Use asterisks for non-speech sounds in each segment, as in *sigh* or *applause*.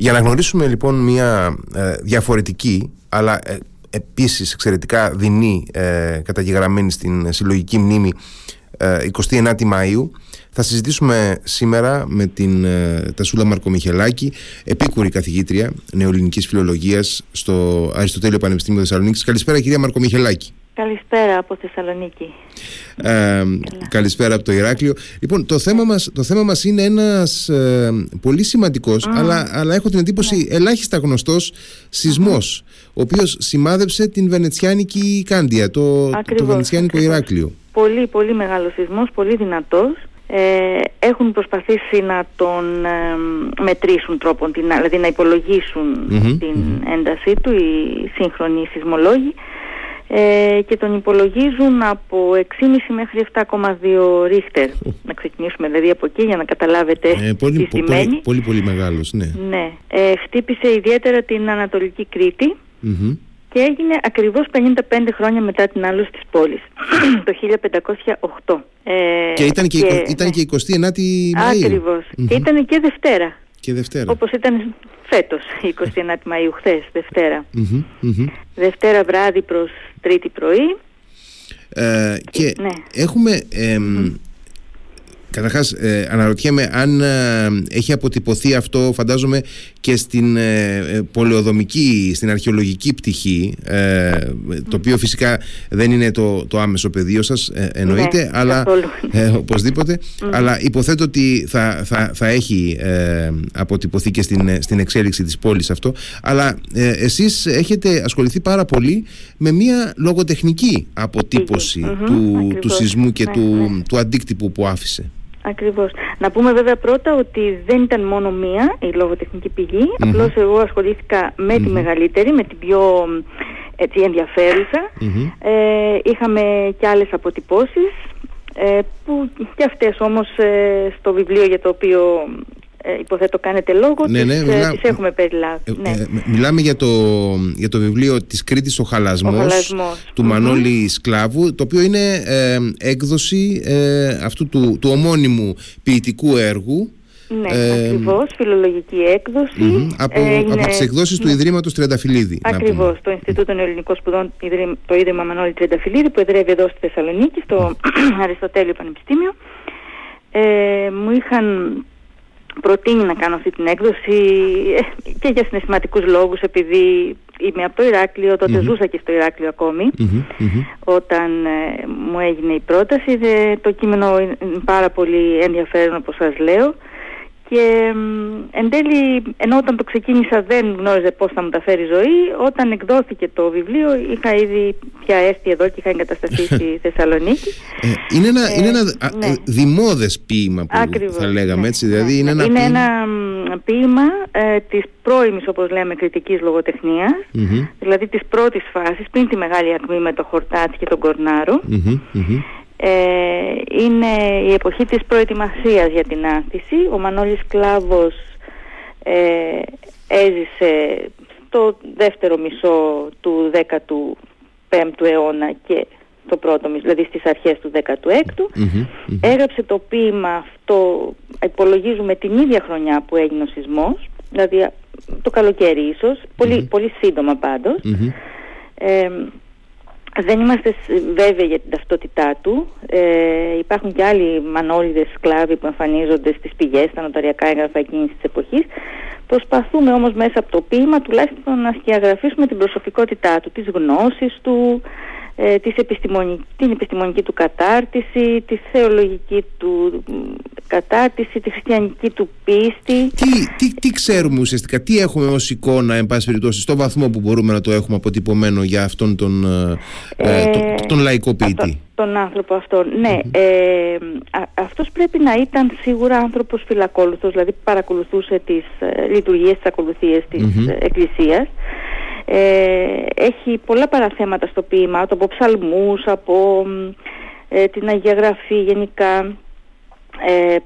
Για να γνωρίσουμε λοιπόν μια ε, διαφορετική αλλά ε, επίσης εξαιρετικά δεινή ε, καταγεγραμμένη στην συλλογική μνήμη 29η Μαΐου θα συζητήσουμε σήμερα με την Τασούλα Μαρκομιχελάκη, επίκουρη καθηγήτρια νεοελληνικής φιλολογίας στο Αριστοτέλειο Πανεπιστήμιο Θεσσαλονίκης. Καλησπέρα κυρία Μαρκομιχελάκη. Καλησπέρα από Θεσσαλονίκη. Ε, καλησπέρα από το Ηράκλειο. Λοιπόν, το θέμα μας, το θέμα μας είναι ένας ε, πολύ σημαντικός, αλλά, αλλά έχω την εντύπωση ναι. ελάχιστα γνωστός σεισμός, ο οποίος σημάδεψε την Βενετσιάνικη Κάντια, το, το Βενετσιάνικο Ηράκλειο. Πολύ, πολύ μεγάλος σεισμός, πολύ δυνατός. Ε, έχουν προσπαθήσει να τον ε, μετρήσουν τρόπον, δηλαδή να υπολογισουν την έντασή του οι σύγχρονοι σεισμολόγοι ε, και τον υπολογίζουν από 6,5 μέχρι 7,2 ρίχτερ. Να ξεκινήσουμε δηλαδή από εκεί για να καταλάβετε ε, πολύ, τι σημαίνει. Πολύ, πολύ, πολύ μεγάλος, ναι. ναι. Ε, χτύπησε ιδιαίτερα την Ανατολική και έγινε ακριβώς 55 χρόνια μετά την άλωση της πόλης, *clears throat* το 1508. Ε, και ήταν και, και, ήταν και 29η Μαΐου. Ακριβώς. Και ήταν και Δευτέρα. Και Δευτέρα. Όπως ήταν φέτος, 29η Μαΐου, χθες, Δευτέρα βράδυ προς Τρίτη πρωί. Ε, και ναι. έχουμε... Καταρχάς ε, αναρωτιέμαι αν ε, έχει αποτυπωθεί αυτό φαντάζομαι και στην ε, ε πολεοδομική, στην αρχαιολογική πτυχή το οποίο φυσικά δεν είναι το, το άμεσο πεδίο σας εννοείται ναι, αλλά οπωσδήποτε αλλά υποθέτω ότι θα, θα, θα έχει αποτυπωθεί και στην, στην εξέλιξη της πόλης αυτό. Αλλά εσείς έχετε ασχοληθεί πάρα πολύ με μια λογοτεχνική του, του σεισμού και ναι, του, ναι. του αντίκτυπου που άφησε Ακριβώς. Να πούμε βέβαια πρώτα ότι δεν ήταν μόνο μία η λογοτεχνική πηγή, mm-hmm. απλώς εγώ ασχολήθηκα με τη μεγαλύτερη, με την πιο έτσι, ενδιαφερουσα Ε, είχαμε και άλλες αποτυπώσεις, ε, που και αυτές όμως ε, στο βιβλίο για το οποίο ε, υποθέτω κάνετε λόγο, ναι, ναι, τις, ε, έχουμε περιλάβει. Ε, ναι. μιλάμε για το, για το βιβλίο της Κρήτης ο Χαλασμός, του Μανώλη Σκλάβου, το οποίο είναι έκδοση αυτού του, του ομώνυμου ποιητικού έργου ναι, ε, ακριβώς, φιλολογική από, είναι, από τις εκδόσεις του ναι. Ιδρύματος Τριανταφυλλίδη. Ακριβώς, το Ινστιτούτο Ελληνικών Σπουδών, το Ίδρυμα Μανώλη Τριανταφυλλίδη που εδρεύει εδώ στη Θεσσαλονίκη, στο *coughs* Αριστοτέλειο Πανεπιστήμιο. Ε, μου είχαν προτείνει να κάνω αυτή την έκδοση ε, και για συναισθηματικούς λόγους επειδή είμαι από το Ηράκλειο, ζούσα και στο Ηράκλειο όταν ε, μου έγινε η πρόταση. το κείμενο είναι πάρα πολύ ενδιαφέρον όπως σας λέω και εν τέλει, ενώ όταν το ξεκίνησα δεν γνώριζε πώς θα μου τα φέρει η ζωή, όταν εκδόθηκε το βιβλίο είχα ήδη πια έρθει εδώ και είχα εγκατασταθεί *laughs* στη Θεσσαλονίκη. Ε, είναι ένα, είναι ένα ναι. δημόδες ποίημα που θα λέγαμε έτσι, δηλαδή είναι ένα είναι ποίημα, ένα ποίημα ε, της πρώιμης όπως λέμε κριτικής δηλαδή της πρώτης φάσης πριν τη μεγάλη ακμή με το Χορτάτ και τον κορναρο ε, είναι η εποχή της προετοιμασίας για την άνθηση. Ο Μανώλης Κλάβος ε, έζησε στο δεύτερο μισό του 15ου αιώνα και το πρώτο μισό, δηλαδή στις αρχές του 16ου. Έγραψε το ποίημα αυτό, υπολογίζουμε την ίδια χρονιά που έγινε ο σεισμός, δηλαδή το καλοκαίρι ίσως, πολύ, πολύ σύντομα πάντως. Ε, δεν είμαστε βέβαιοι για την ταυτότητά του. Ε, υπάρχουν και άλλοι μανόλιδες σκλάβοι που εμφανίζονται στις πηγές, στα νοταριακά έγγραφα εκείνης της εποχής. Προσπαθούμε όμως μέσα από το ποίημα τουλάχιστον να σκιαγραφίσουμε την προσωπικότητά του, τις γνώσεις του, ε, της επιστημονική, την επιστημονική του κατάρτιση, τη θεολογική του κατάρτιση, τη χριστιανική του πίστη. Τι, τι, τι ξέρουμε ουσιαστικά, τι έχουμε ως εικόνα, εν πάση περιπτώσει, στο βαθμό που μπορούμε να το έχουμε αποτυπωμένο για αυτόν τον, ε, ε τον, τον λαϊκό ποιητή; Τον άνθρωπο αυτόν, ναι. Ε, αυτός πρέπει να ήταν σίγουρα άνθρωπος φυλακόλουθος, δηλαδή παρακολουθούσε τις ε, λειτουργίες, τις ακολουθίες της mm Εκκλησίας. Ε, έχει πολλά παραθέματα στο ποίημα από ψαλμούς, από ε, την Αγία Γραφή γενικά, ε,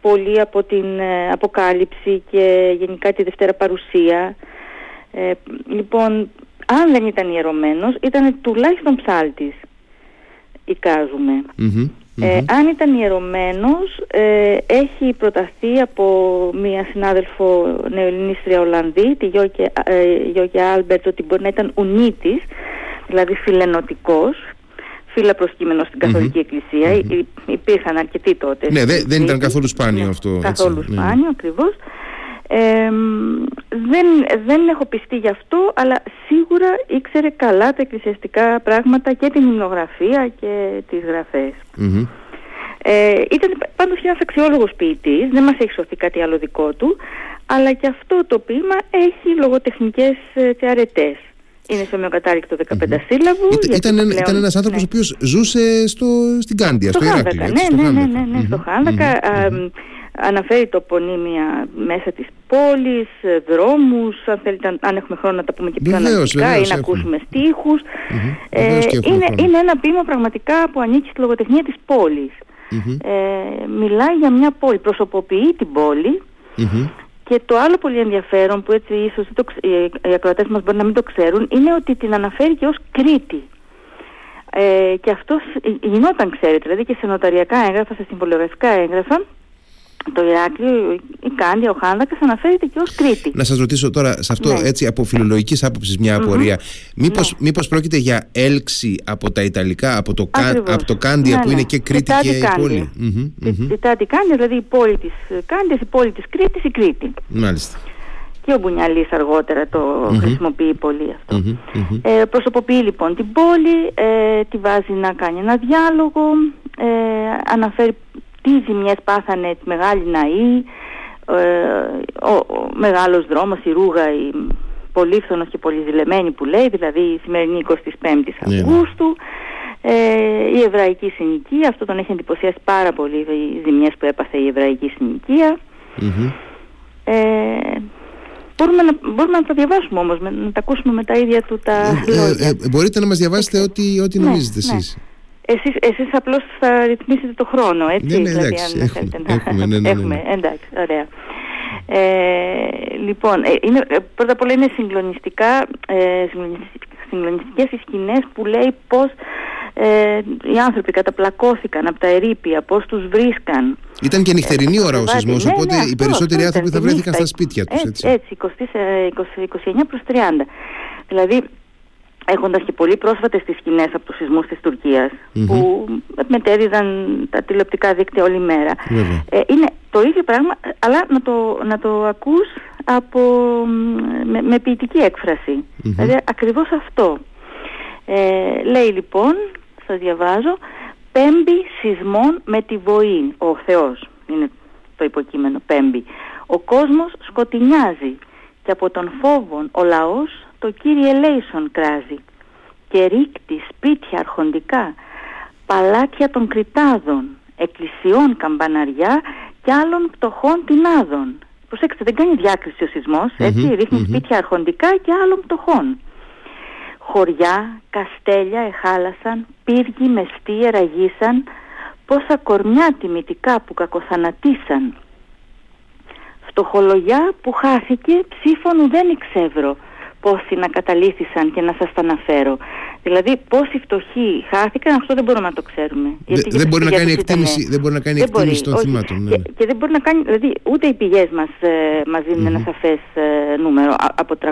πολύ από την ε, Αποκάλυψη και γενικά τη Δευτέρα Παρουσία. λοιπόν, αν δεν ήταν ιερωμένος, ήταν τουλάχιστον ψάλτης, εικάζουμε. Αν ήταν ιερωμένος, ε, έχει προταθεί από μία συνάδελφο νεοελληνίστρια Ολλανδή, τη Γιώκε Άλμπερτ, ότι μπορεί να ήταν ουνίτης, δηλαδή φιλενωτικός, φίλα προσκείμενος στην καθολική εκκλησία. Υπήρχαν αρκετοί τότε. Ναι, δεν, ήταν καθόλου σπάνιο ναι, αυτό. Καθόλου έτσι, ναι. σπάνιο, ακριβώς. δεν, δεν έχω πειστεί γι' αυτό, αλλά σίγουρα ήξερε καλά τα εκκλησιαστικά πράγματα και την υμνογραφία και τις γραφές. Ε, ήταν πάντως και ένας αξιόλογος ποιητής, δεν μας έχει σωθεί κάτι άλλο δικό του, αλλά και αυτό το ποίημα έχει λογοτεχνικές ε, αρετές. Είναι σε ομοιοκατάρρικτο 15 mm-hmm. σύλλαβου. Ήταν, πλέον, ήταν ένας άνθρωπος ναι. ο οποίος ζούσε στο, στην Κάντια, στο, στο Ηράκλειο. Ναι, ναι, ναι, ναι, ναι, στο Χάνδακα. Mm-hmm. Αναφέρει τοπονύμια μέσα της πόλης, ε, δρόμους, αν, θέλετε, αν έχουμε χρόνο να τα πούμε και πιο αναλυτικά ή να ακούσουμε στίχους. Mm-hmm. Ε, είναι, είναι ένα ποίημα πραγματικά που ανήκει στη λογοτεχνία της πόλης. Ε, μιλάει για μια πόλη, προσωποποιεί την πόλη και το άλλο πολύ ενδιαφέρον που έτσι ίσως το, οι ακροατές μας μπορεί να μην το ξέρουν είναι ότι την αναφέρει και ως Κρήτη. Ε, και αυτό γινόταν ξέρετε, δηλαδή και σε νοταριακά έγγραφα, σε συμβολιογραφικά έγγραφα το Ηράκλειο, η Κάντια, ο Χάνδακας αναφέρεται και ως Κρήτη. Να σας ρωτήσω τώρα σε αυτό ναι. έτσι από φιλολογικής άποψης μια απορία. Μήπως, ναι. μήπως πρόκειται για έλξη από τα Ιταλικά, από το, από το Κάντια ναι, που ναι. είναι και Κρήτη και η πόλη. Η Τάτη Κάντια, δηλαδή η πόλη της Κάντιας, η πόλη της Κρήτης, η Κρήτη. Μάλιστα. Και ο Μπουνιαλής αργότερα το χρησιμοποιεί πολύ αυτό. Ε, προσωποποιεί λοιπόν την πόλη, ε, τη βάζει να κάνει ένα διάλογο, ε, αναφέρει τι ζημιές πάθανε τη Μεγάλη Ναή, ε, ο, ο μεγάλος δρόμος, η Ρούγα, η πολύφθονος και πολυζηλεμένη που λέει, δηλαδή η σημερινή 25η ναι, ναι. Αυγούστου, ε, η εβραϊκή συνοικία, αυτό τον έχει εντυπωσιάσει πάρα πολύ οι ζημιές που έπαθε η εβραϊκή συνοικία. Ε, μπορούμε, να, μπορούμε να τα διαβάσουμε όμως, να τα ακούσουμε με τα ίδια του τα ε, λόγια. Ε, μπορείτε να μας διαβάσετε ό,τι, ό,τι ναι, νομίζετε ναι. Εσείς. Εσείς, εσείς απλώς θα ρυθμίσετε το χρόνο, έτσι. Ναι, ναι, δηλαδή, εντάξει, αν έχουμε, να... έχουμε, ναι, ναι, ναι, έχουμε, εντάξει, ωραία. Ε, λοιπόν, ε, είναι, ε, πρώτα απ' όλα είναι συγκλονιστικά, ε, συγκλονιστικές οι σκηνές που λέει πώς ε, οι άνθρωποι καταπλακώθηκαν από τα ερήπια, πώς τους βρίσκαν. Ήταν και νυχτερινή ώρα ο σεισμός, ναι, οπότε ναι, οι περισσότεροι άνθρωποι θα βρέθηκαν στα σπίτια τους. Έτσι, έτσι 20, 29 προς 30. Δηλαδή έχοντας και πολύ πρόσφατες τις σκηνές από τους σεισμούς της τουρκια που μετέδιδαν τα τηλεοπτικά δίκτυα όλη μέρα. Ε, είναι το ίδιο πράγμα, αλλά να το, να το ακούς από, με, με ποιητική έκφραση. Δηλαδή ακριβώς αυτό. Ε, λέει λοιπόν, σας διαβάζω, πέμπει σεισμών με τη βοή. Ο Θεός είναι το υποκείμενο, πέμπει. Ο κόσμος σκοτεινιάζει και από τον φόβο ο λαός το κύριε Λέισον κράζει και ρίκτει σπίτια αρχοντικά, παλάτια των κριτάδων, εκκλησιών καμπαναριά και άλλων πτωχών τεινάδων. Προσέξτε, δεν κάνει διάκριση ο σεισμός, έτσι, ριχνει σπίτια αρχοντικά και άλλων πτωχών. Χωριά, καστέλια εχάλασαν, πύργοι μεστοί εραγίσαν, πόσα κορμιά τιμητικά που κακοθανατήσαν. Φτωχολογιά που χάθηκε ψήφων δεν εξεύρω, πόσοι να καταλήθησαν και να σας τα αναφέρω. Δηλαδή πόσοι φτωχοί χάθηκαν, αυτό δεν μπορούμε να το ξέρουμε. Γιατί δεν, μπορεί να κάνει εκτίμηση, δεν μπορεί να κάνει εκτίμηση των θυμάτων. Ναι. Και, και, δεν μπορεί να κάνει, δηλαδή ούτε οι πηγές μας, ε, μας δίνουν mm-hmm. ένα σαφές ε, νούμερο. από 300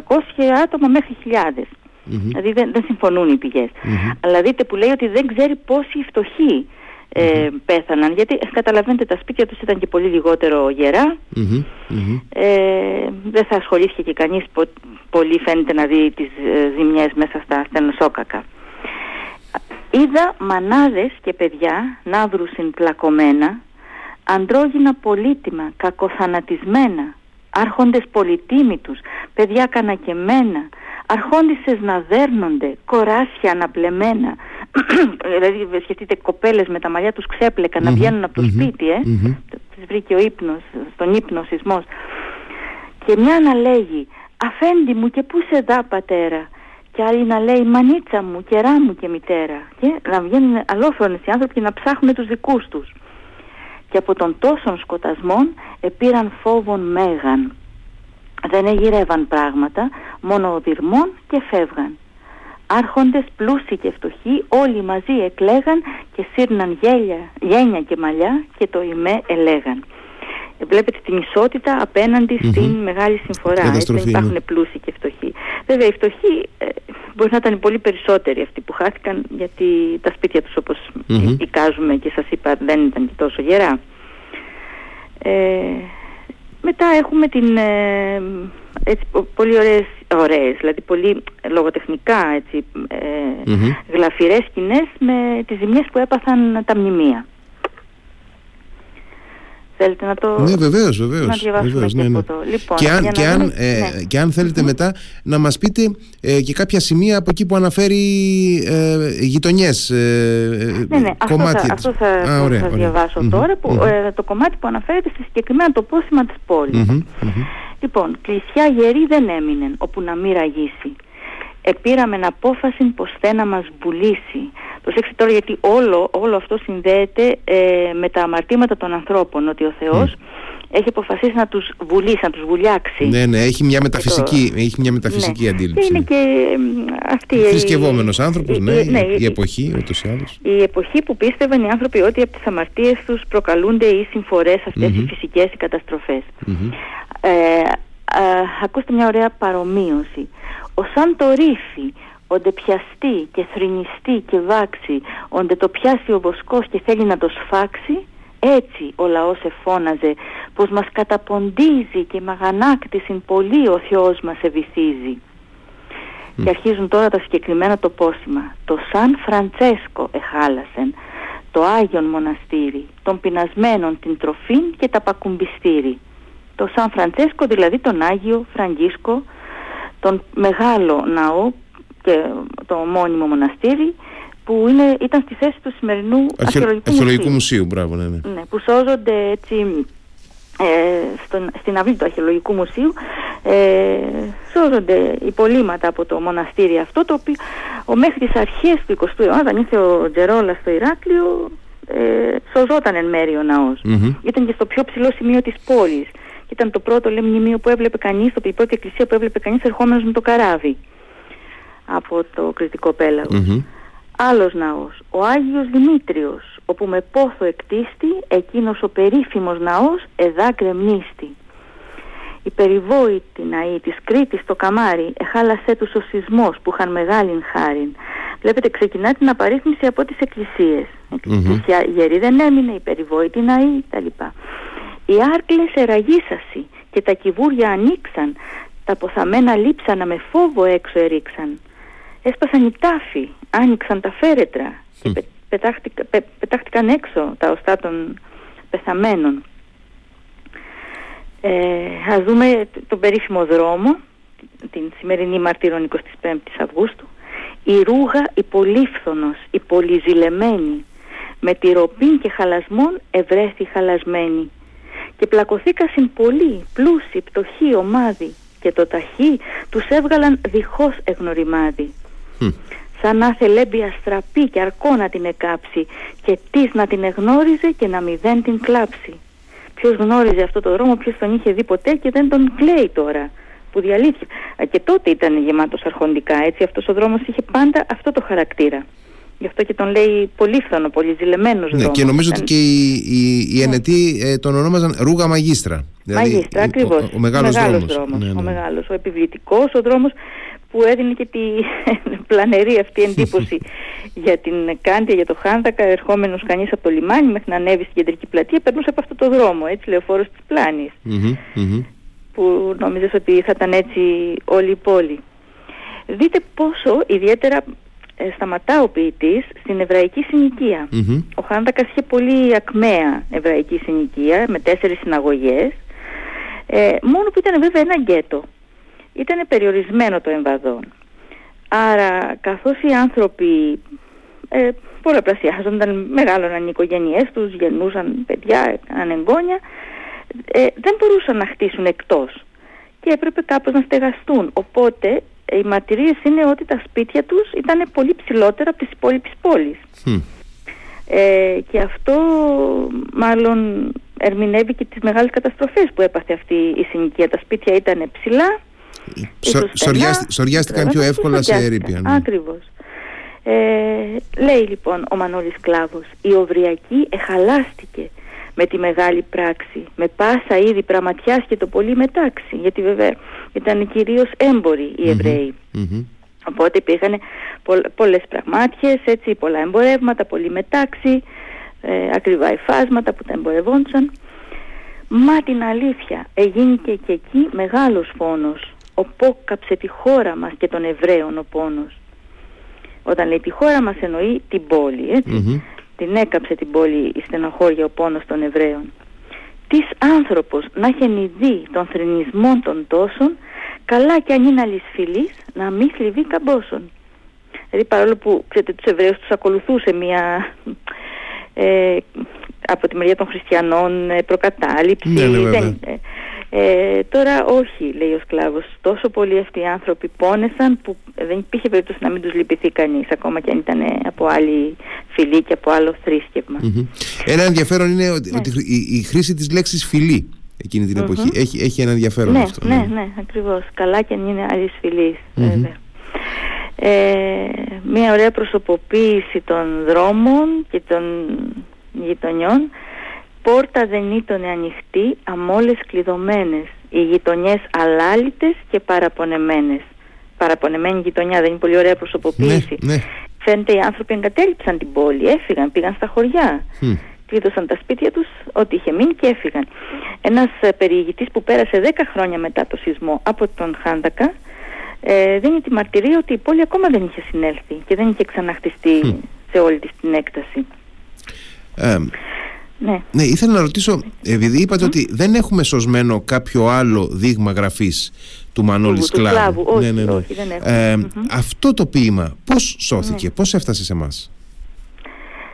άτομα μέχρι χιλιάδες. Mm-hmm. Δηλαδή δεν, δεν συμφωνούν οι πηγές. Mm-hmm. Αλλά δείτε που λέει ότι δεν ξέρει πόσοι φτωχοί ε, πέθαναν. Γιατί καταλαβαίνετε τα σπίτια τους ήταν και πολύ λιγότερο ε, δεν θα ασχολήθηκε και κανείς πολύ φαίνεται να δει τις ε, ζημιές μέσα στα στενοσόκακα είδα μανάδες και παιδιά ναύρους συμπλακωμένα αντρόγινα πολύτιμα κακοθανατισμένα άρχοντες πολυτίμητους παιδιά κανακεμένα αρχόντισσες να δέρνονται κοράσια αναπλεμένα *clears throat* δηλαδή σκεφτείτε κοπέλες με τα μαλλιά τους ξέπλεκαν να βγαίνουν από το σπίτι ε. Mm τις βρήκε ο ύπνος στον ύπνο σεισμός. Και μια να λέγει αφέντη μου και πού σε δά πατέρα; Και άλλη να λέει μανίτσα μου, κερά μου και μητέρα και να βγαίνουν αλόφρονες οι άνθρωποι και να ψάχνουν τους δικούς τους. Και από τον τόσων σκοτασμών επήραν φόβον μέγαν δεν εγειρεύαν πράγματα μόνο οδυρμών και φεύγαν άρχοντες πλούσιοι και φτωχοί όλοι μαζί εκλέγαν και σύρναν γέλια, γένια και μαλλιά και το ημέ ελέγαν. Ε, βλέπετε την ισότητα απέναντι στην μεγάλη συμφορά. Έτσι δεν υπάρχουν ναι. πλούσιοι και φτωχοί. Βέβαια οι φτωχοί ε, μπορεί να ήταν πολύ περισσότεροι αυτοί που χάθηκαν γιατί τα σπίτια τους όπως mm εικάζουμε και σας είπα δεν ήταν και τόσο γερά. Ε, μετά έχουμε την, ε, έτσι, πολύ ωραίες, ωραίες, δηλαδή πολύ λογοτεχνικά έτσι, ε, γλαφυρές σκηνές με τις ζημιές που έπαθαν τα μνημεία. Θέλετε να το ναι, βεβαίως, βεβαίως, να διαβάσουμε βεβαίως, ναι, ναι. Λοιπόν, και, αν, και, αν, ε, ναι. και αν θέλετε μετά να μας πείτε ε, και κάποια σημεία από εκεί που αναφέρει ε, γειτονιές, ε, ναι, ναι, κομμάτια. Αυτό θα, αυτό θα, Α, ωραία, θα διαβάσω τώρα, που, ε, το κομμάτι που αναφέρεται στη συγκεκριμένα το πόσημα της πόλης. Λοιπόν, κλεισιά γερή δεν έμεινε όπου να μην ραγίσει. Επήραμε απόφαση πως θε να μας βουλήσει Προσέξτε τώρα γιατί όλο, όλο αυτό συνδέεται ε, με τα αμαρτήματα των ανθρώπων, ότι ο Θεός έχει αποφασίσει να τους βουλήσει, να τους βουλιάξει. Ναι, ναι, έχει μια μεταφυσική, έχει μια μεταφυσική ναι. αντίληψη. Είναι και αυτή η... Θρησκευόμενος άνθρωπος, ναι, ναι, η, η, εποχή ούτως ή άλλως. Η εποχή που πίστευαν οι άνθρωποι ότι από τις αμαρτίες τους προκαλούνται οι συμφορές αυτές οι φυσικές οι καταστροφές. Ε, ε, ακούστε μια ωραία παρομοίωση. Ο σαν το ρήφι όντε πιαστεί και θρηνιστεί και βάξει, όντε το πιάσει ο βοσκός και θέλει να το σφάξει, έτσι ο λαός εφώναζε πως μας καταποντίζει και με αγανάκτηση πολύ ο Θεός μας ευηθίζει. Και αρχίζουν τώρα τα συγκεκριμένα το πόσημα. Το Σαν Φραντσέσκο εχάλασεν, το Άγιον Μοναστήρι, των πεινασμένων την τροφήν και τα πακουμπιστήρι. Το Σαν Φραντσέσκο δηλαδή τον Άγιο Φραγκίσκο, τον μεγάλο ναό και το μόνιμο μοναστήρι που είναι, ήταν στη θέση του σημερινού αρχαιολογικού, αρχαιολογικού μουσείου. μπράβο, ναι, ναι. ναι, που σώζονται έτσι ε, στον, στην αυλή του αρχαιολογικού μουσείου ε, σώζονται υπολείμματα από το μοναστήρι αυτό το οποίο ο, μέχρι τις αρχές του 20ου αιώνα όταν ήρθε ο Τζερόλα στο Ηράκλειο ε, σωζόταν εν μέρει ο ναός ήταν και στο πιο ψηλό σημείο της πόλης ήταν το πρώτο λέει, μνημείο που έβλεπε κανείς, το πρώτη εκκλησία που έβλεπε κανείς ερχόμενος με το καράβι από το κριτικό πέλαγος. Άλλος ναός, ο Άγιος Δημήτριος, όπου με πόθο εκτίστη εκείνος ο περίφημος ναός εδά κρεμνίστη. Η περιβόητη ναή της Κρήτης στο καμάρι εχάλασέ τους ο σεισμός που είχαν μεγάλην χάριν. Βλέπετε ξεκινά την απαρίθμηση από τις εκκλησίες. Mm-hmm. γερή δεν έμεινε, η περιβόητη ναή κτλ. Οι άρκλες εραγίσασι και τα κυβούρια ανοίξαν, τα ποθαμένα λείψανα με φόβο έξω ερίξαν έσπασαν οι τάφοι, άνοιξαν τα φέρετρα και πετάχτηκαν έξω τα οστά των πεθαμένων. Ε, ας δούμε τον περίφημο δρόμο, την σημερινή μαρτύρων 25 Αυγούστου. Η ρούγα η πολύφθονος, η πολυζηλεμένη, με τη ροπή και χαλασμόν ευρέθη χαλασμένη. Και πλακωθήκασιν πολύ, πλούσιοι, πτωχοί, ομάδι, και το ταχύ τους έβγαλαν διχώς εγνωριμάδι. Σαν να θελέμπια στραπή και αρκό να την εκάψει και της να την εγνώριζε και να μηδέν την κλάψει. Ποιος γνώριζε αυτό το δρόμο, ποιος τον είχε δει ποτέ και δεν τον κλαίει τώρα που διαλύθηκε. Και τότε ήταν γεμάτος αρχοντικά, έτσι αυτός ο δρόμος είχε πάντα αυτό το χαρακτήρα. Γι' αυτό και τον λέει πολύφθονο, πολυζηλεμένο ναι, Και νομίζω ότι και οι, οι, οι ναι. ενετοί ε, τον ονόμαζαν Ρούγα Μαγίστρα. Δηλαδή, Μαγίστρα, ακριβώς. Ο, ο, ο μεγάλος δρόμος. Ναι, ναι. Ο μεγάλος, ο επιβλητικός, ο δρόμος που έδινε και τη *laughs* πλανερή αυτή εντύπωση *laughs* για την Κάντια, για το Χάνδακα, ερχόμενος κανείς από το λιμάνι μέχρι να ανέβει στην κεντρική πλατεία, περνούσε από αυτό το δρόμο, έτσι λεωφόρος της πλάνης. Που νόμιζε ότι θα ήταν έτσι όλη η πόλη. Δείτε πόσο ιδιαίτερα ε, σταματά ο ποιητής στην εβραϊκή Ο Χάνδακας είχε πολύ ακμαία εβραϊκή συνοικία με τέσσερις συναγωγές. Ε, μόνο που ήταν βέβαια ένα γκέτο ήταν περιορισμένο το εμβαδόν. Άρα καθώς οι άνθρωποι ε, πολλαπλασιάζονταν, μεγάλωναν οι οικογένειές τους, γεννούσαν παιδιά, έκαναν εγγόνια, ε, δεν μπορούσαν να χτίσουν εκτός και έπρεπε κάπως να στεγαστούν. Οπότε ε, οι μαρτυρίες είναι ότι τα σπίτια τους ήταν πολύ ψηλότερα από τις υπόλοιπες πόλεις. Ε, και αυτό μάλλον ερμηνεύει και τις μεγάλες καταστροφές που έπαθε αυτή η συνοικία. Τα σπίτια ήταν ψηλά Σοριάστηκαν πιο εύκολα σε ερήπια. Ναι. Ακριβώς. Ε, λέει λοιπόν ο Μανώλης Κλάβος «Η Οβριακή εχαλάστηκε με τη μεγάλη πράξη, με πάσα είδη πραγματιάς και το πολύ μετάξι, γιατί βέβαια ήταν κυρίως έμποροι οι εβραιοι Οπότε υπήρχαν πολλές πραγμάτιες, έτσι, πολλά εμπορεύματα, πολύ μετάξι, ε, ακριβά υφάσματα που τα εμπορευόντουσαν. Μα την αλήθεια, εγίνηκε και εκεί μεγάλος φόνος. Οπόκαψε τη χώρα μας και των Εβραίων ο πόνος. Όταν λέει τη χώρα μας εννοεί την πόλη, Την έκαψε την πόλη η στενοχώρια ο πόνος των Εβραίων. Τις άνθρωπος να έχει δει των θρηνισμών των τόσων, καλά κι αν είναι αλυσφιλής, να μη θλιβεί καμπόσων. Δηλαδή παρόλο που ξέρετε τους Εβραίους τους ακολουθούσε μια ε, από τη μεριά των χριστιανών ε, προκατάληψη. Ναι, ναι, δεν, ε, τώρα όχι, λέει ο σκλάβος. Τόσο πολλοί αυτοί οι άνθρωποι πόνεσαν που δεν υπήρχε περίπτωση να μην τους λυπηθεί κανείς, ακόμα και αν ήταν από άλλη φυλή και από άλλο Ένα ενδιαφέρον είναι ότι, ναι. η, χρήση της λέξης φυλή εκείνη την εποχή έχει, έχει ένα ενδιαφέρον ναι, αυτό. Ναι, ναι, ναι, ακριβώς. Καλά και αν είναι άλλη φυλής, βέβαια. Ε, μια ωραία προσωποποίηση των δρόμων και των γειτονιών πόρτα δεν ήταν ανοιχτή αμόλες κλειδωμένες οι γειτονιές αλάλητες και παραπονεμένες παραπονεμένη γειτονιά δεν είναι πολύ ωραία προσωποποίηση ναι, ναι. φαίνεται οι άνθρωποι εγκατέλειψαν την πόλη έφυγαν, πήγαν στα χωριά mm. κλείδωσαν τα σπίτια τους ό,τι είχε μείνει και έφυγαν ένας ε, περιηγητής που πέρασε 10 χρόνια μετά το σεισμό από τον Χάντακα ε, δίνει τη μαρτυρία ότι η πόλη ακόμα δεν είχε συνέλθει και δεν είχε ξαναχτιστεί σε όλη της την έκταση. Ε, ναι. ναι, ήθελα να ρωτήσω, επειδή είπατε ότι δεν έχουμε σωσμένο κάποιο άλλο δείγμα γραφής του Μανώλης Σκλάβου. Όχι, ναι, ναι, ναι. όχι, δεν έχουμε. Ε, Αυτό το ποίημα πώς σώθηκε, ναι. πώς έφτασε σε εμάς;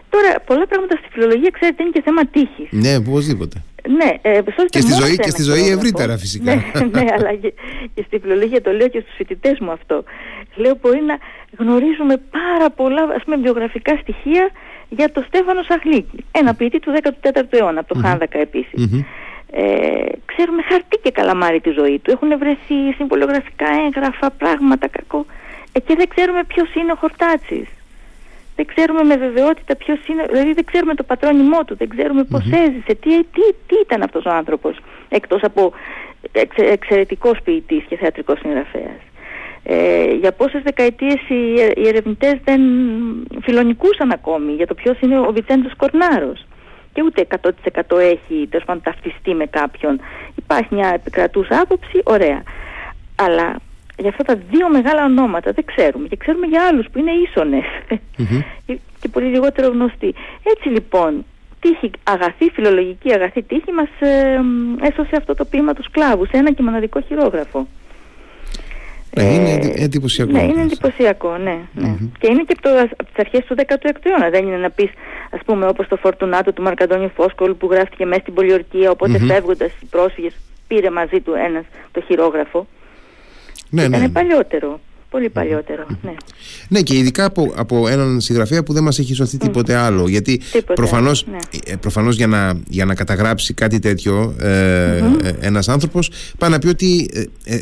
Τώρα, πολλά πράγματα στη φιλολογία, ξέρετε, είναι και θέμα τύχης. Ναι, οπωσδήποτε. Ναι, ε, και, στη ζωή, και στη ζωή ευρύτερα φυσικά. ναι, ναι, αλλά και, και στη φιλολογία το λέω και στους φοιτητές μου αυτό. Λέω μπορεί να γνωρίζουμε πάρα πολλά ας πούμε, βιογραφικά στοιχεία για τον Στέφανο Σαχλίκη. Ένα ποιητή του 14ου αιώνα, από το mm Χάνδακα επίσης. Ε, ξέρουμε χαρτί και καλαμάρι τη ζωή του. Έχουν βρεθεί συμβολογραφικά έγγραφα, πράγματα κακό. Ε, και δεν ξέρουμε ποιος είναι ο Χορτάτσης δεν ξέρουμε με βεβαιότητα ποιος είναι, δηλαδή δεν ξέρουμε το πατρόνιμό του, δεν ξέρουμε πώς έζησε, τι, τι, τι ήταν αυτός ο άνθρωπος, εκτός από εξε, εξαιρετικός ποιητής και θεατρικός συγγραφέας. Ε, για πόσες δεκαετίες οι, οι ερευνητές δεν φιλονικούσαν ακόμη για το ποιος είναι ο Βιτσέντος Κορνάρος και ούτε 100% έχει τέλος πάντων ταυτιστεί με κάποιον. Υπάρχει μια επικρατούσα άποψη, ωραία. Αλλά για αυτά τα δύο μεγάλα ονόματα δεν ξέρουμε και ξέρουμε για άλλους που είναι *laughs* και πολύ λιγότερο γνωστοί. Έτσι λοιπόν, τύχη αγαθή, φιλολογική αγαθή τύχη μας ε, έσωσε αυτό το ποίημα τους σκλάβου σε ένα και μοναδικό χειρόγραφο. Ναι, είναι εντυπωσιακό. Ναι, είναι εντυπωσιακό, ναι. ναι. Και είναι και από, το, από τις αρχές του 16ου αιώνα. Δεν είναι να πεις, ας πούμε, όπως το Φορτουνάτο του Μαρκαντώνιου Φόσκολου που γράφτηκε μέσα στην πολιορκία, οπότε mm-hmm. φεύγοντας οι πρόσφυγες πήρε μαζί του ένας το χειρόγραφο. Ναι, Ήταν ναι. παλιότερο. Πολύ παλιότερο. Ναι. ναι, και ειδικά από, από έναν συγγραφέα που δεν μας έχει σωθεί τίποτε άλλο. Γιατί προφανώς ναι. Ε, προφανώς για, να, για να καταγράψει κάτι τέτοιο ε, mm ένας άνθρωπος, πάει να πει ότι ε,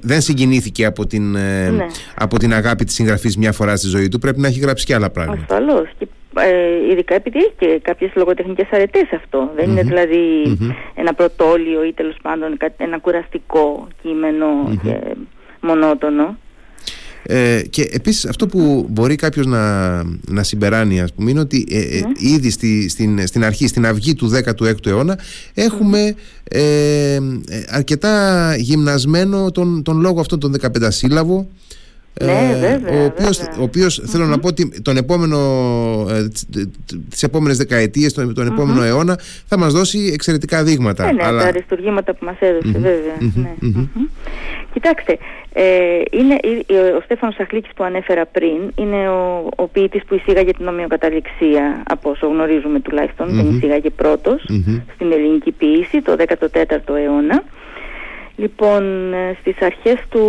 δεν συγκινήθηκε από την, ναι. από την αγάπη της συγγραφής μια φορά στη ζωή του. Πρέπει να έχει γράψει και άλλα πράγματα. Ασφαλώς. Και ε, ειδικά επειδή έχει και κάποιες λογοτεχνικές αρετές αυτό. Δεν είναι δηλαδη ένα πρωτόλιο ή τέλος πάντων ένα κουραστικό και μονότονο. Ε, και επίσης αυτό που μπορεί κάποιος να, να συμπεράνει ας πούμε είναι ότι ε, ε, ναι. ήδη στη, στην, στην αρχή, στην αυγή του 16ου αιώνα έχουμε ε, αρκετά γυμνασμένο τον, τον λόγο αυτόν τον 15 σύλλαβο ναι, βέβαια, ο οποίος, ο οποιος θέλω να πω ότι τον επόμενο, ε, τις επόμενες δεκαετίες, τον, τον επόμενο αιώνα θα μας δώσει εξαιρετικά δείγματα. Ναι, ναι αλλά... τα αριστουργήματα που μας έδωσε βέβαια. Ναι. Κοιτάξτε, ε, είναι, ο Στέφανος Σαχλίκης που ανέφερα πριν είναι ο, ο ποιητής που εισήγαγε την ομοιοκαταληξία από όσο γνωρίζουμε τουλάχιστον, mm-hmm. την εισήγαγε πρώτος στην ελληνική ποιήση το 14ο αιώνα. Λοιπόν, ε, στις αρχές του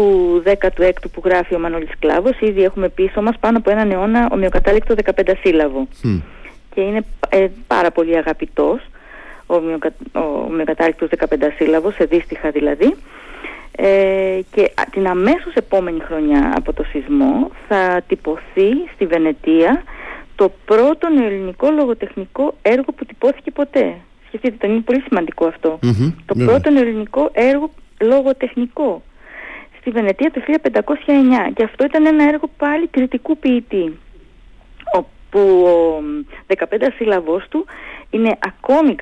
16ου που γράφει ο Μανώλης Κλάβος ήδη έχουμε πίσω μας πάνω από έναν αιώνα ομοιοκατάληκτο 15 σύλλαβο. Και είναι ε, πάρα πολύ αγαπητός ο, ομοιοκα, ο ομοιοκατάληκτος 15 σύλλαβος, σε δύστιχα δηλαδή. ε, και την αμέσως επόμενη χρονιά από το σεισμό θα τυπωθεί στη Βενετία το πρώτο ελληνικό λογοτεχνικό έργο που τυπώθηκε ποτέ. Σκεφτείτε, το είναι πολύ σημαντικό Το πρώτο ελληνικό έργο λογοτεχνικό στη Βενετία το 1509 και αυτό ήταν ένα έργο πάλι κριτικού ποιητή όπου ο 15 σύλλαβος του είναι ακόμη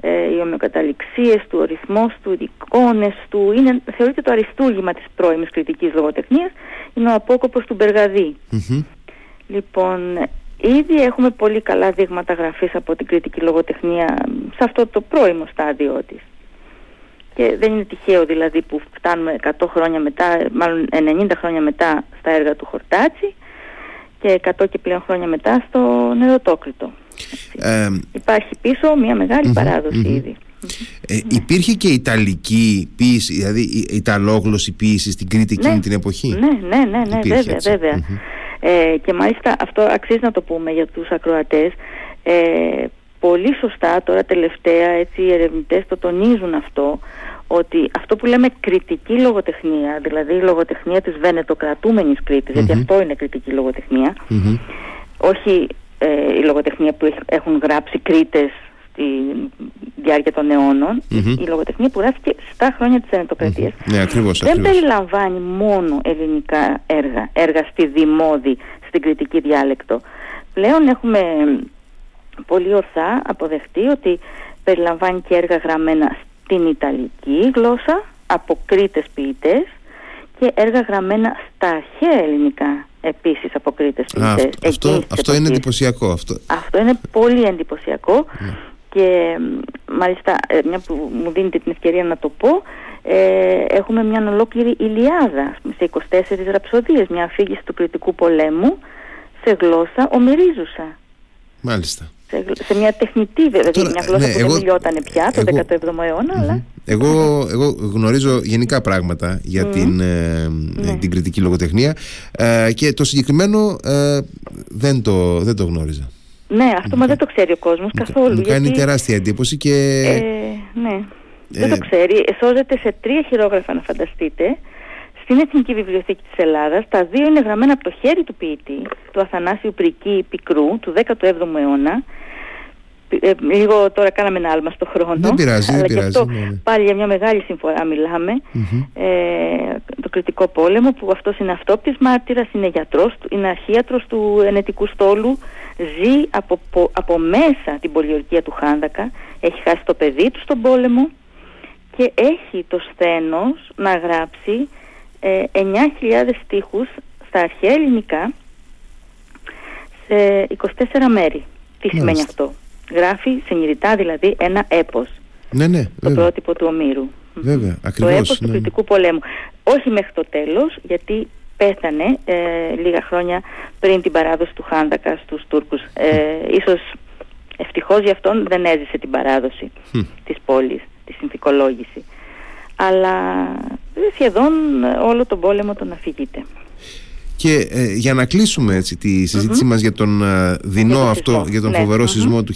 ε, οι ομοιοκαταληξίες του, ο ρυθμός του, οι εικόνες του είναι, θεωρείται το αριστούργημα της πρώιμης κριτικής λογοτεχνίας είναι ο απόκοπος του μπεργαδη λοιπόν ήδη έχουμε πολύ καλά δείγματα γραφής από την κριτική λογοτεχνία σε αυτό το πρώιμο στάδιο της και δεν είναι τυχαίο δηλαδή που φτάνουμε 100 χρόνια μετά, μάλλον 90 χρόνια μετά στα έργα του Χορτάτσι και 100 και πλέον χρόνια μετά στο Νεροτόκριτο. Ε, Υπάρχει πίσω μια μεγάλη παράδοση ήδη. Ε, υπήρχε και Ιταλική ποίηση, δηλαδή η Ιταλόγλωση ποίηση στην Κρήτη εκείνη ναι, την εποχή; Ναι, ναι, ναι, ναι βέβαια, βέβαια. Ε, και μάλιστα αυτό αξίζει να το πούμε για τους ακροατές. Ε, πολύ σωστά τώρα τελευταία έτσι, οι ερευνητές το τονίζουν αυτό ότι αυτό που λέμε κριτική λογοτεχνία, δηλαδή η λογοτεχνία της βενετοκρατούμενης γιατί αυτό είναι κριτική όχι ε, η λογοτεχνία που έχουν γράψει Κρήτες στη διάρκεια των αιώνων, η λογοτεχνία που γράφηκε στα χρόνια της βενετοκρατίας ναι, δεν περιλαμβάνει μόνο ελληνικά έργα, έργα στη δημόδη, στην κριτική διάλεκτο. Πλέον έχουμε πολύ ορθά αποδεχτεί ότι περιλαμβάνει και έργα γραμμένα την Ιταλική γλώσσα από Κρήτες ποιητές και έργα γραμμένα στα αρχαία ελληνικά επίσης από Κρήτες ποιητές. αυτό, αυτό είναι εντυπωσιακό. Αυτό. αυτό είναι πολύ εντυπωσιακό ναι. και μάλιστα ε, μια που μου δίνετε την ευκαιρία να το πω ε, έχουμε μια ολόκληρη Ηλιάδα σε 24 ραψοδίες, μια αφήγηση του κριτικού πολέμου σε γλώσσα ομυρίζουσα. Μάλιστα σε, μια τεχνητή βέβαια, Τώρα, μια γλώσσα ναι, που εγώ, δεν μιλιόταν πια το 17ο αιώνα. Αλλά... Εγώ, εγώ γνωρίζω γενικά πράγματα για την, ε, ναι. την κριτική λογοτεχνία ε, και το συγκεκριμένο ε, δεν, το, δεν το γνώριζα. Ναι, αυτό μα δεν το ξέρει ο κόσμος καθόλου. Μου κάνει γιατί... τεράστια εντύπωση και... Ε, ναι, δεν το ξέρει. Εσώζεται σε τρία χειρόγραφα να φανταστείτε στην Εθνική Βιβλιοθήκη της Ελλάδας τα δύο είναι γραμμένα από το χέρι του ποιητή, του Αθανάσιου Πρική Πικρού, του 17ου αιώνα. Ε, λίγο τώρα κάναμε ένα άλμα στο χρόνο. Δεν πειράζει, αλλά δεν πειράζει. Αυτό, ναι, ναι. Πάλι για μια μεγάλη συμφορά Ε, το κριτικό πόλεμο που αυτός είναι αυτόπτης μάρτυρας, είναι γιατρός, είναι αρχίατρος του ενετικού στόλου, ζει από, από μέσα την πολιορκία του Χάνδακα, έχει χάσει το παιδί του στον πόλεμο και έχει το σθένος να γράψει ε, 9.000 στίχους στα αρχαία ελληνικά σε 24 μέρη. Τι σημαίνει αυτό; Γράφει συνειδητά δηλαδή ένα έπος. Ναι, ναι, το πρότυπο του Ομήρου. Βέβαια, ακριβώς. Το έπος του ναι. κριτικού πολέμου. Όχι μέχρι το τέλος, γιατί πέθανε ε, λίγα χρόνια πριν την παράδοση του Χάνδακα στους Τούρκους. Ε, ίσως ευτυχώς για αυτόν δεν έζησε την παράδοση της πόλης, της συνθηκολόγησης αλλά σχεδόν όλο τον πόλεμο τον αφηγείται. Και ε, για να κλείσουμε έτσι, τη συζήτησή mm μας για τον uh, δεινό αυτό, για τον ναι. φοβερο σεισμό του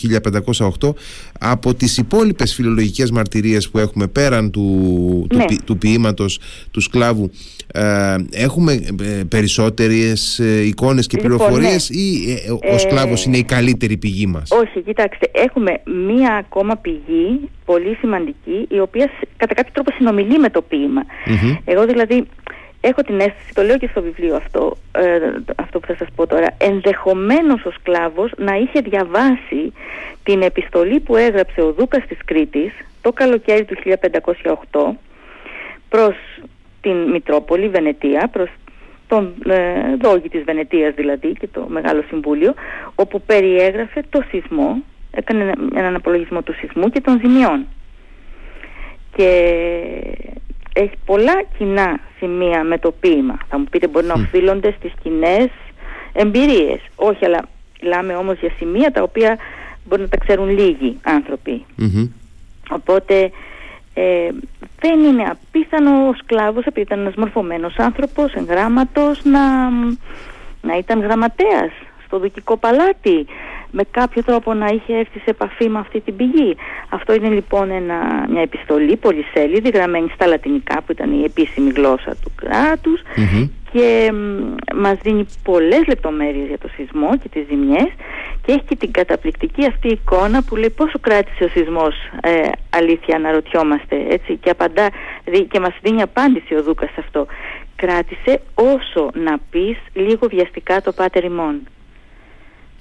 1508 από τις υπόλοιπες φιλολογικές μαρτυρίες που έχουμε πέραν του, του, ναι. του ποίηματος του σκλάβου ε, έχουμε ε, περισσότερες ε, εικόνες και λοιπόν, πληροφορίες ναι. ή ο σκλάβος είναι η καλύτερη πηγή μας; Όχι, κοιτάξτε, έχουμε μία ακόμα πηγή πολύ σημαντική η οποία κατά κάποιο τρόπο συνομιλεί με το ποίημα Εγώ δηλαδή έχω την αίσθηση, το λέω και στο βιβλίο αυτό, αυτό που θα σας πω τώρα, ενδεχομένως ο σκλάβος να είχε διαβάσει την επιστολή που έγραψε ο Δούκας της Κρήτης το καλοκαίρι του 1508 προς την Μητρόπολη, Βενετία, προς τον ε, δόγη της Βενετίας δηλαδή και το Μεγάλο Συμβούλιο, όπου περιέγραφε το σεισμό, έκανε έναν απολογισμό του σεισμού και των ζημιών. Και έχει πολλά κοινά σημεία με το ποίημα. Θα μου πείτε μπορεί να οφείλονται στις κοινές εμπειρίες. Όχι, αλλά μιλάμε όμως για σημεία τα οποία μπορεί να τα ξέρουν λίγοι Οπότε ε, δεν είναι απίθανο ο σκλάβος επειδή ήταν ένας μορφωμένος άνθρωπος, εγγράμματος, να, να ήταν γραμματέας στο δοκικό παλάτι, με κάποιο τρόπο να είχε έρθει σε επαφή με αυτή την πηγή. Αυτό είναι λοιπόν ένα, μια επιστολή πολυσέλιδη γραμμένη στα λατινικά που ήταν η επίσημη γλώσσα του κρατους και μας δίνει πολλές λεπτομέρειες για το σεισμό και τις ζημιές. Και έχει και την καταπληκτική αυτή εικόνα που λέει πόσο κράτησε ο σεισμός ε, αλήθεια αναρωτιόμαστε έτσι και απαντά και μας δίνει απάντηση ο Δούκας σε αυτό. Κράτησε όσο να πεις λίγο βιαστικά το πάτερ ημών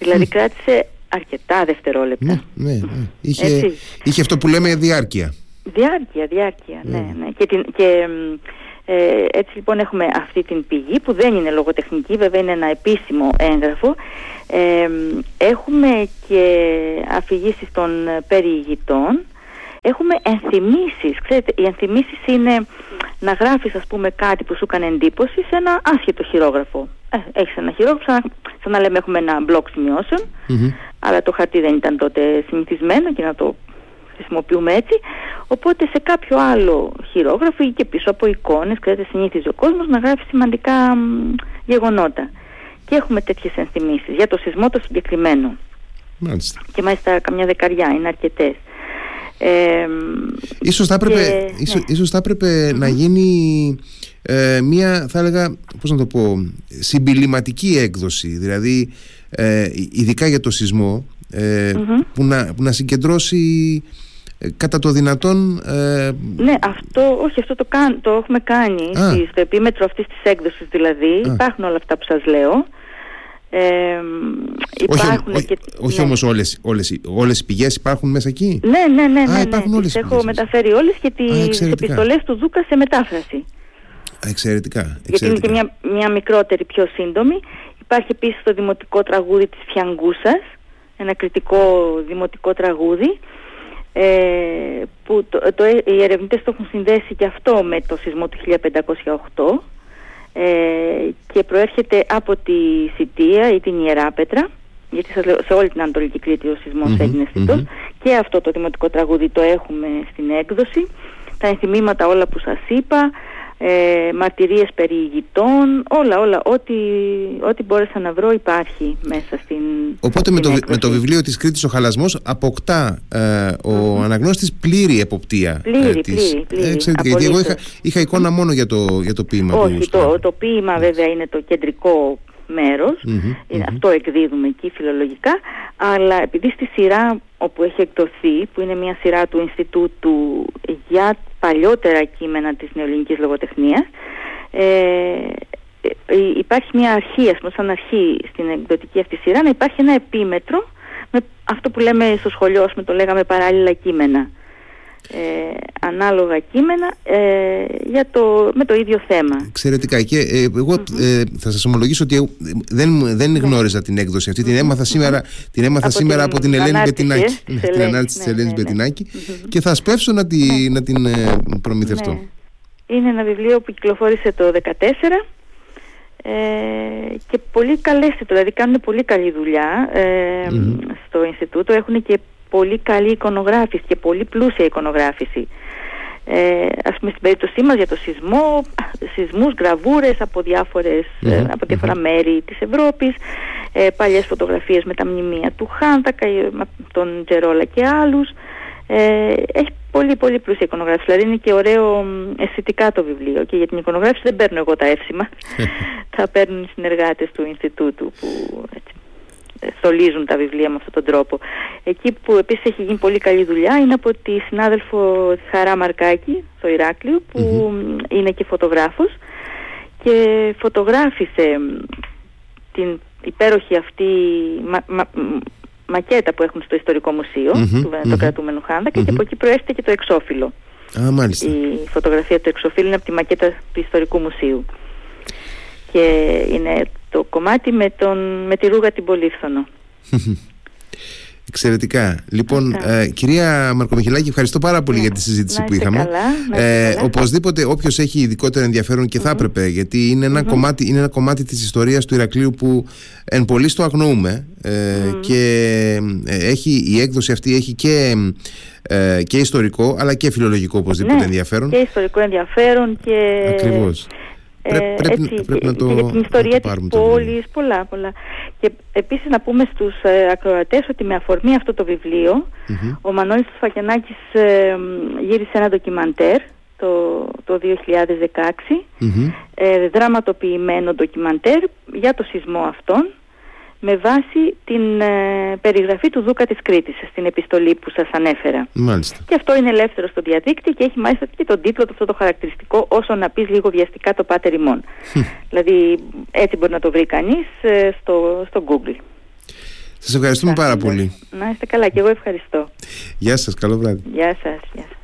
δηλαδή κράτησε αρκετά δευτερόλεπτα ναι, ναι, ναι. Είχε, είχε αυτό που λέμε διάρκεια διάρκεια, διάρκεια ναι, ναι. και, την, και ε, έτσι λοιπόν έχουμε αυτή την πηγή που δεν είναι λογοτεχνική, βέβαια είναι ένα επίσημο έγγραφο. Ε, έχουμε και αφηγήσεις των περιηγητών. Έχουμε ενθυμίσεις. Ξέρετε, οι ενθυμίσεις είναι να γράφεις ας πούμε κάτι που σου έκανε εντύπωση σε ένα άσχετο χειρόγραφο. Ε, έχεις ένα χειρόγραφο, σαν, σαν να λέμε έχουμε ένα μπλοκ σημειώσεων, αλλά το χαρτί δεν ήταν τότε συνηθισμένο και να το χρησιμοποιούμε έτσι. Οπότε σε κάποιο άλλο χειρόγραφο ή και πίσω από εικόνες, ξέρετε, συνήθιζε ο κόσμος να γράφει σημαντικά γεγονότα. Και έχουμε τέτοιες ενθυμίσεις για το σεισμό το συγκεκριμένο. Μάλιστα. Και μάλιστα καμιά δεκαριά, είναι αρκετές. Ε, ίσως θα έπρεπε, και, ίσως, ναι. ίσως θα έπρεπε να γίνει ε, μία θα έλεγα πώς να το πω συμπιληματική έκδοση δηλαδή ε, ειδικά για το σεισμό ε, που, να, που να συγκεντρώσει ε, κατά το δυνατόν... Ε... Ναι, αυτό, όχι, αυτό το, κάν, το έχουμε κάνει Α. στο επίμετρο αυτής της έκδοσης δηλαδή. Υπάρχουν όλα αυτά που σας λέω. Ε, υπάρχουν όχι, και, όχι ναι. όμως όλες, όλες, όλες οι πηγές υπάρχουν μέσα εκεί; Ναι, ναι, ναι. ναι, ναι. Όλες τις έχω μεταφέρει όλες και τις επιστολές του Δούκα σε μετάφραση. εξαιρετικά, εξαιρετικά. Γιατί είναι και μια, μια μικρότερη, πιο σύντομη. Υπάρχει επίσης το δημοτικό τραγούδι της Φιαγκούσας, ένα κριτικό δημοτικό τραγούδι ε, που το, το, οι ερευνητές το έχουν συνδέσει και αυτό με το σεισμό του 1508 ε, και προέρχεται από τη Σιτία ή την Ιεράπετρα γιατί σας λέω, σε όλη την Ανατολική Κρήτη ο σεισμός έγινε και αυτό το δημοτικό τραγούδι το έχουμε στην έκδοση. Τα ενθυμήματα όλα που σας είπα ε, μαρτυρίες περιηγητών, όλα, όλα, ό,τι, ό,τι μπόρεσα να βρω υπάρχει μέσα στην Οπότε με, το, με το βιβλίο της Κρήτης ο Χαλασμός αποκτά ε, ο mm αναγνώστης πλήρη εποπτεία. Πλήρη, ε, της, πλήρη, πλήρη. Ε, γιατί εγώ είχα, είχα εικόνα μόνο για το, για το ποίημα. Όχι, του, το, το ποίημα βέβαια είναι το κεντρικό μέρος, αυτό εκδίδουμε εκεί φιλολογικά, αλλά επειδή στη σειρά όπου έχει εκδοθεί, που είναι μια σειρά του Ινστιτούτου για παλιότερα κείμενα της νεοελληνικής λογοτεχνίας, ε, ε, υπάρχει μια αρχή, ας πούμε, σαν αρχή στην εκδοτική αυτή σειρά, να υπάρχει ένα επίμετρο με αυτό που λέμε στο σχολείο, με το λέγαμε παράλληλα κείμενα ε, ανάλογα κείμενα ε, για το, με το ίδιο θέμα. Εξαιρετικά. Και ε, εγώ ε, θα σας ομολογήσω ότι δεν, δεν ναι. γνώριζα την έκδοση αυτή. Την έμαθα σήμερα, την έμαθα από σήμερα την, από την Ελένη Μπετινάκη. Ναι, την ανάρτησης της Ελένης Μπετινάκη. Και θα σπεύσω να, τη, να την ε, προμηθευτώ. Ναι. Είναι ένα βιβλίο που κυκλοφόρησε το 2014 ε, και πολύ καλές, δηλαδή κάνουν πολύ καλή δουλειά ε, στο Ινστιτούτο, έχουν και πολύ καλή εικονογράφηση και πολύ πλούσια εικονογράφηση. Ε, ας πούμε στην περίπτωσή μας για το σεισμό, σεισμούς, γραβούρες από, διάφορες, ε, από διάφορα μέρη της Ευρώπης, ε, παλιές φωτογραφίες με τα μνημεία του Χάντακα, ε, τον Τζερόλα και άλλους. Ε, έχει πολύ πολύ πλούσια εικονογράφηση, δηλαδή είναι και ωραίο αισθητικά το βιβλίο και για την εικονογράφηση δεν παίρνω εγώ τα εύσημα, *laughs* τα παίρνουν οι συνεργάτες του Ινστιτούτου που έτσι, στολίζουν τα βιβλία με αυτόν τον τρόπο. Εκεί που επίσης έχει γίνει πολύ καλή δουλειά είναι από τη συνάδελφο Χαρά Μαρκάκη στο Ηράκλειο που είναι και φωτογράφος και φωτογράφησε την υπέροχη αυτή μακέτα που έχουν στο Ιστορικό Μουσείο του το κρατούμενου Χάνδακα και από εκεί προέρχεται και το εξώφυλλο. Α, μάλιστα. Η φωτογραφία του εξωφύλλου είναι από τη μακέτα του Ιστορικού Μουσείου. Και είναι το κομμάτι με, τον, με τη ρούγα την Πολύφθονο. Εξαιρετικά. Λοιπόν, ε, κυρία Μαρκομιχελάκη, ευχαριστώ πάρα πολύ ναι. για τη συζήτηση που είχαμε. Καλά, ε, οπωσδήποτε, όποιος έχει ειδικότερο ενδιαφέρον και θα έπρεπε, γιατί είναι ένα, κομμάτι, είναι ένα κομμάτι της ιστορίας του Ηρακλείου που εν πολύ το αγνοούμε. Ε, και ε, έχει, η έκδοση αυτή έχει και, ε, και ιστορικό αλλά και φιλολογικό οπωσδήποτε ναι, ενδιαφέρον. Και ιστορικό ενδιαφέρον και. Ακριβώς Ε, πρέπει, έτσι, πρέπει να το, και για την ιστορία της πόλης, πολλά, πολλά. Και επίσης να πούμε στους ε, ακροατές ότι με αφορμή αυτό το βιβλιο ο Μανώλης Φακιανάκης ε, γύρισε ένα ντοκιμαντέρ το, το 2016, ε, δραματοποιημένο ντοκιμαντέρ για το σεισμό αυτόν με βάση την ε, περιγραφή του Δούκα της Κρήτης στην επιστολή που σας ανέφερα. Μάλιστα. Και αυτό είναι ελεύθερο στο διαδίκτυο και έχει μάλιστα και τον τίτλο του αυτό το χαρακτηριστικό όσο να πεις λίγο βιαστικά το πάτερ ημών. δηλαδή έτσι μπορεί να το βρει κανείς ε, στο, στο Google. Σας ευχαριστούμε πάρα πολύ. Να είστε καλά και εγώ ευχαριστώ. Γεια σας, καλό βράδυ. Γεια σας. Γεια σας.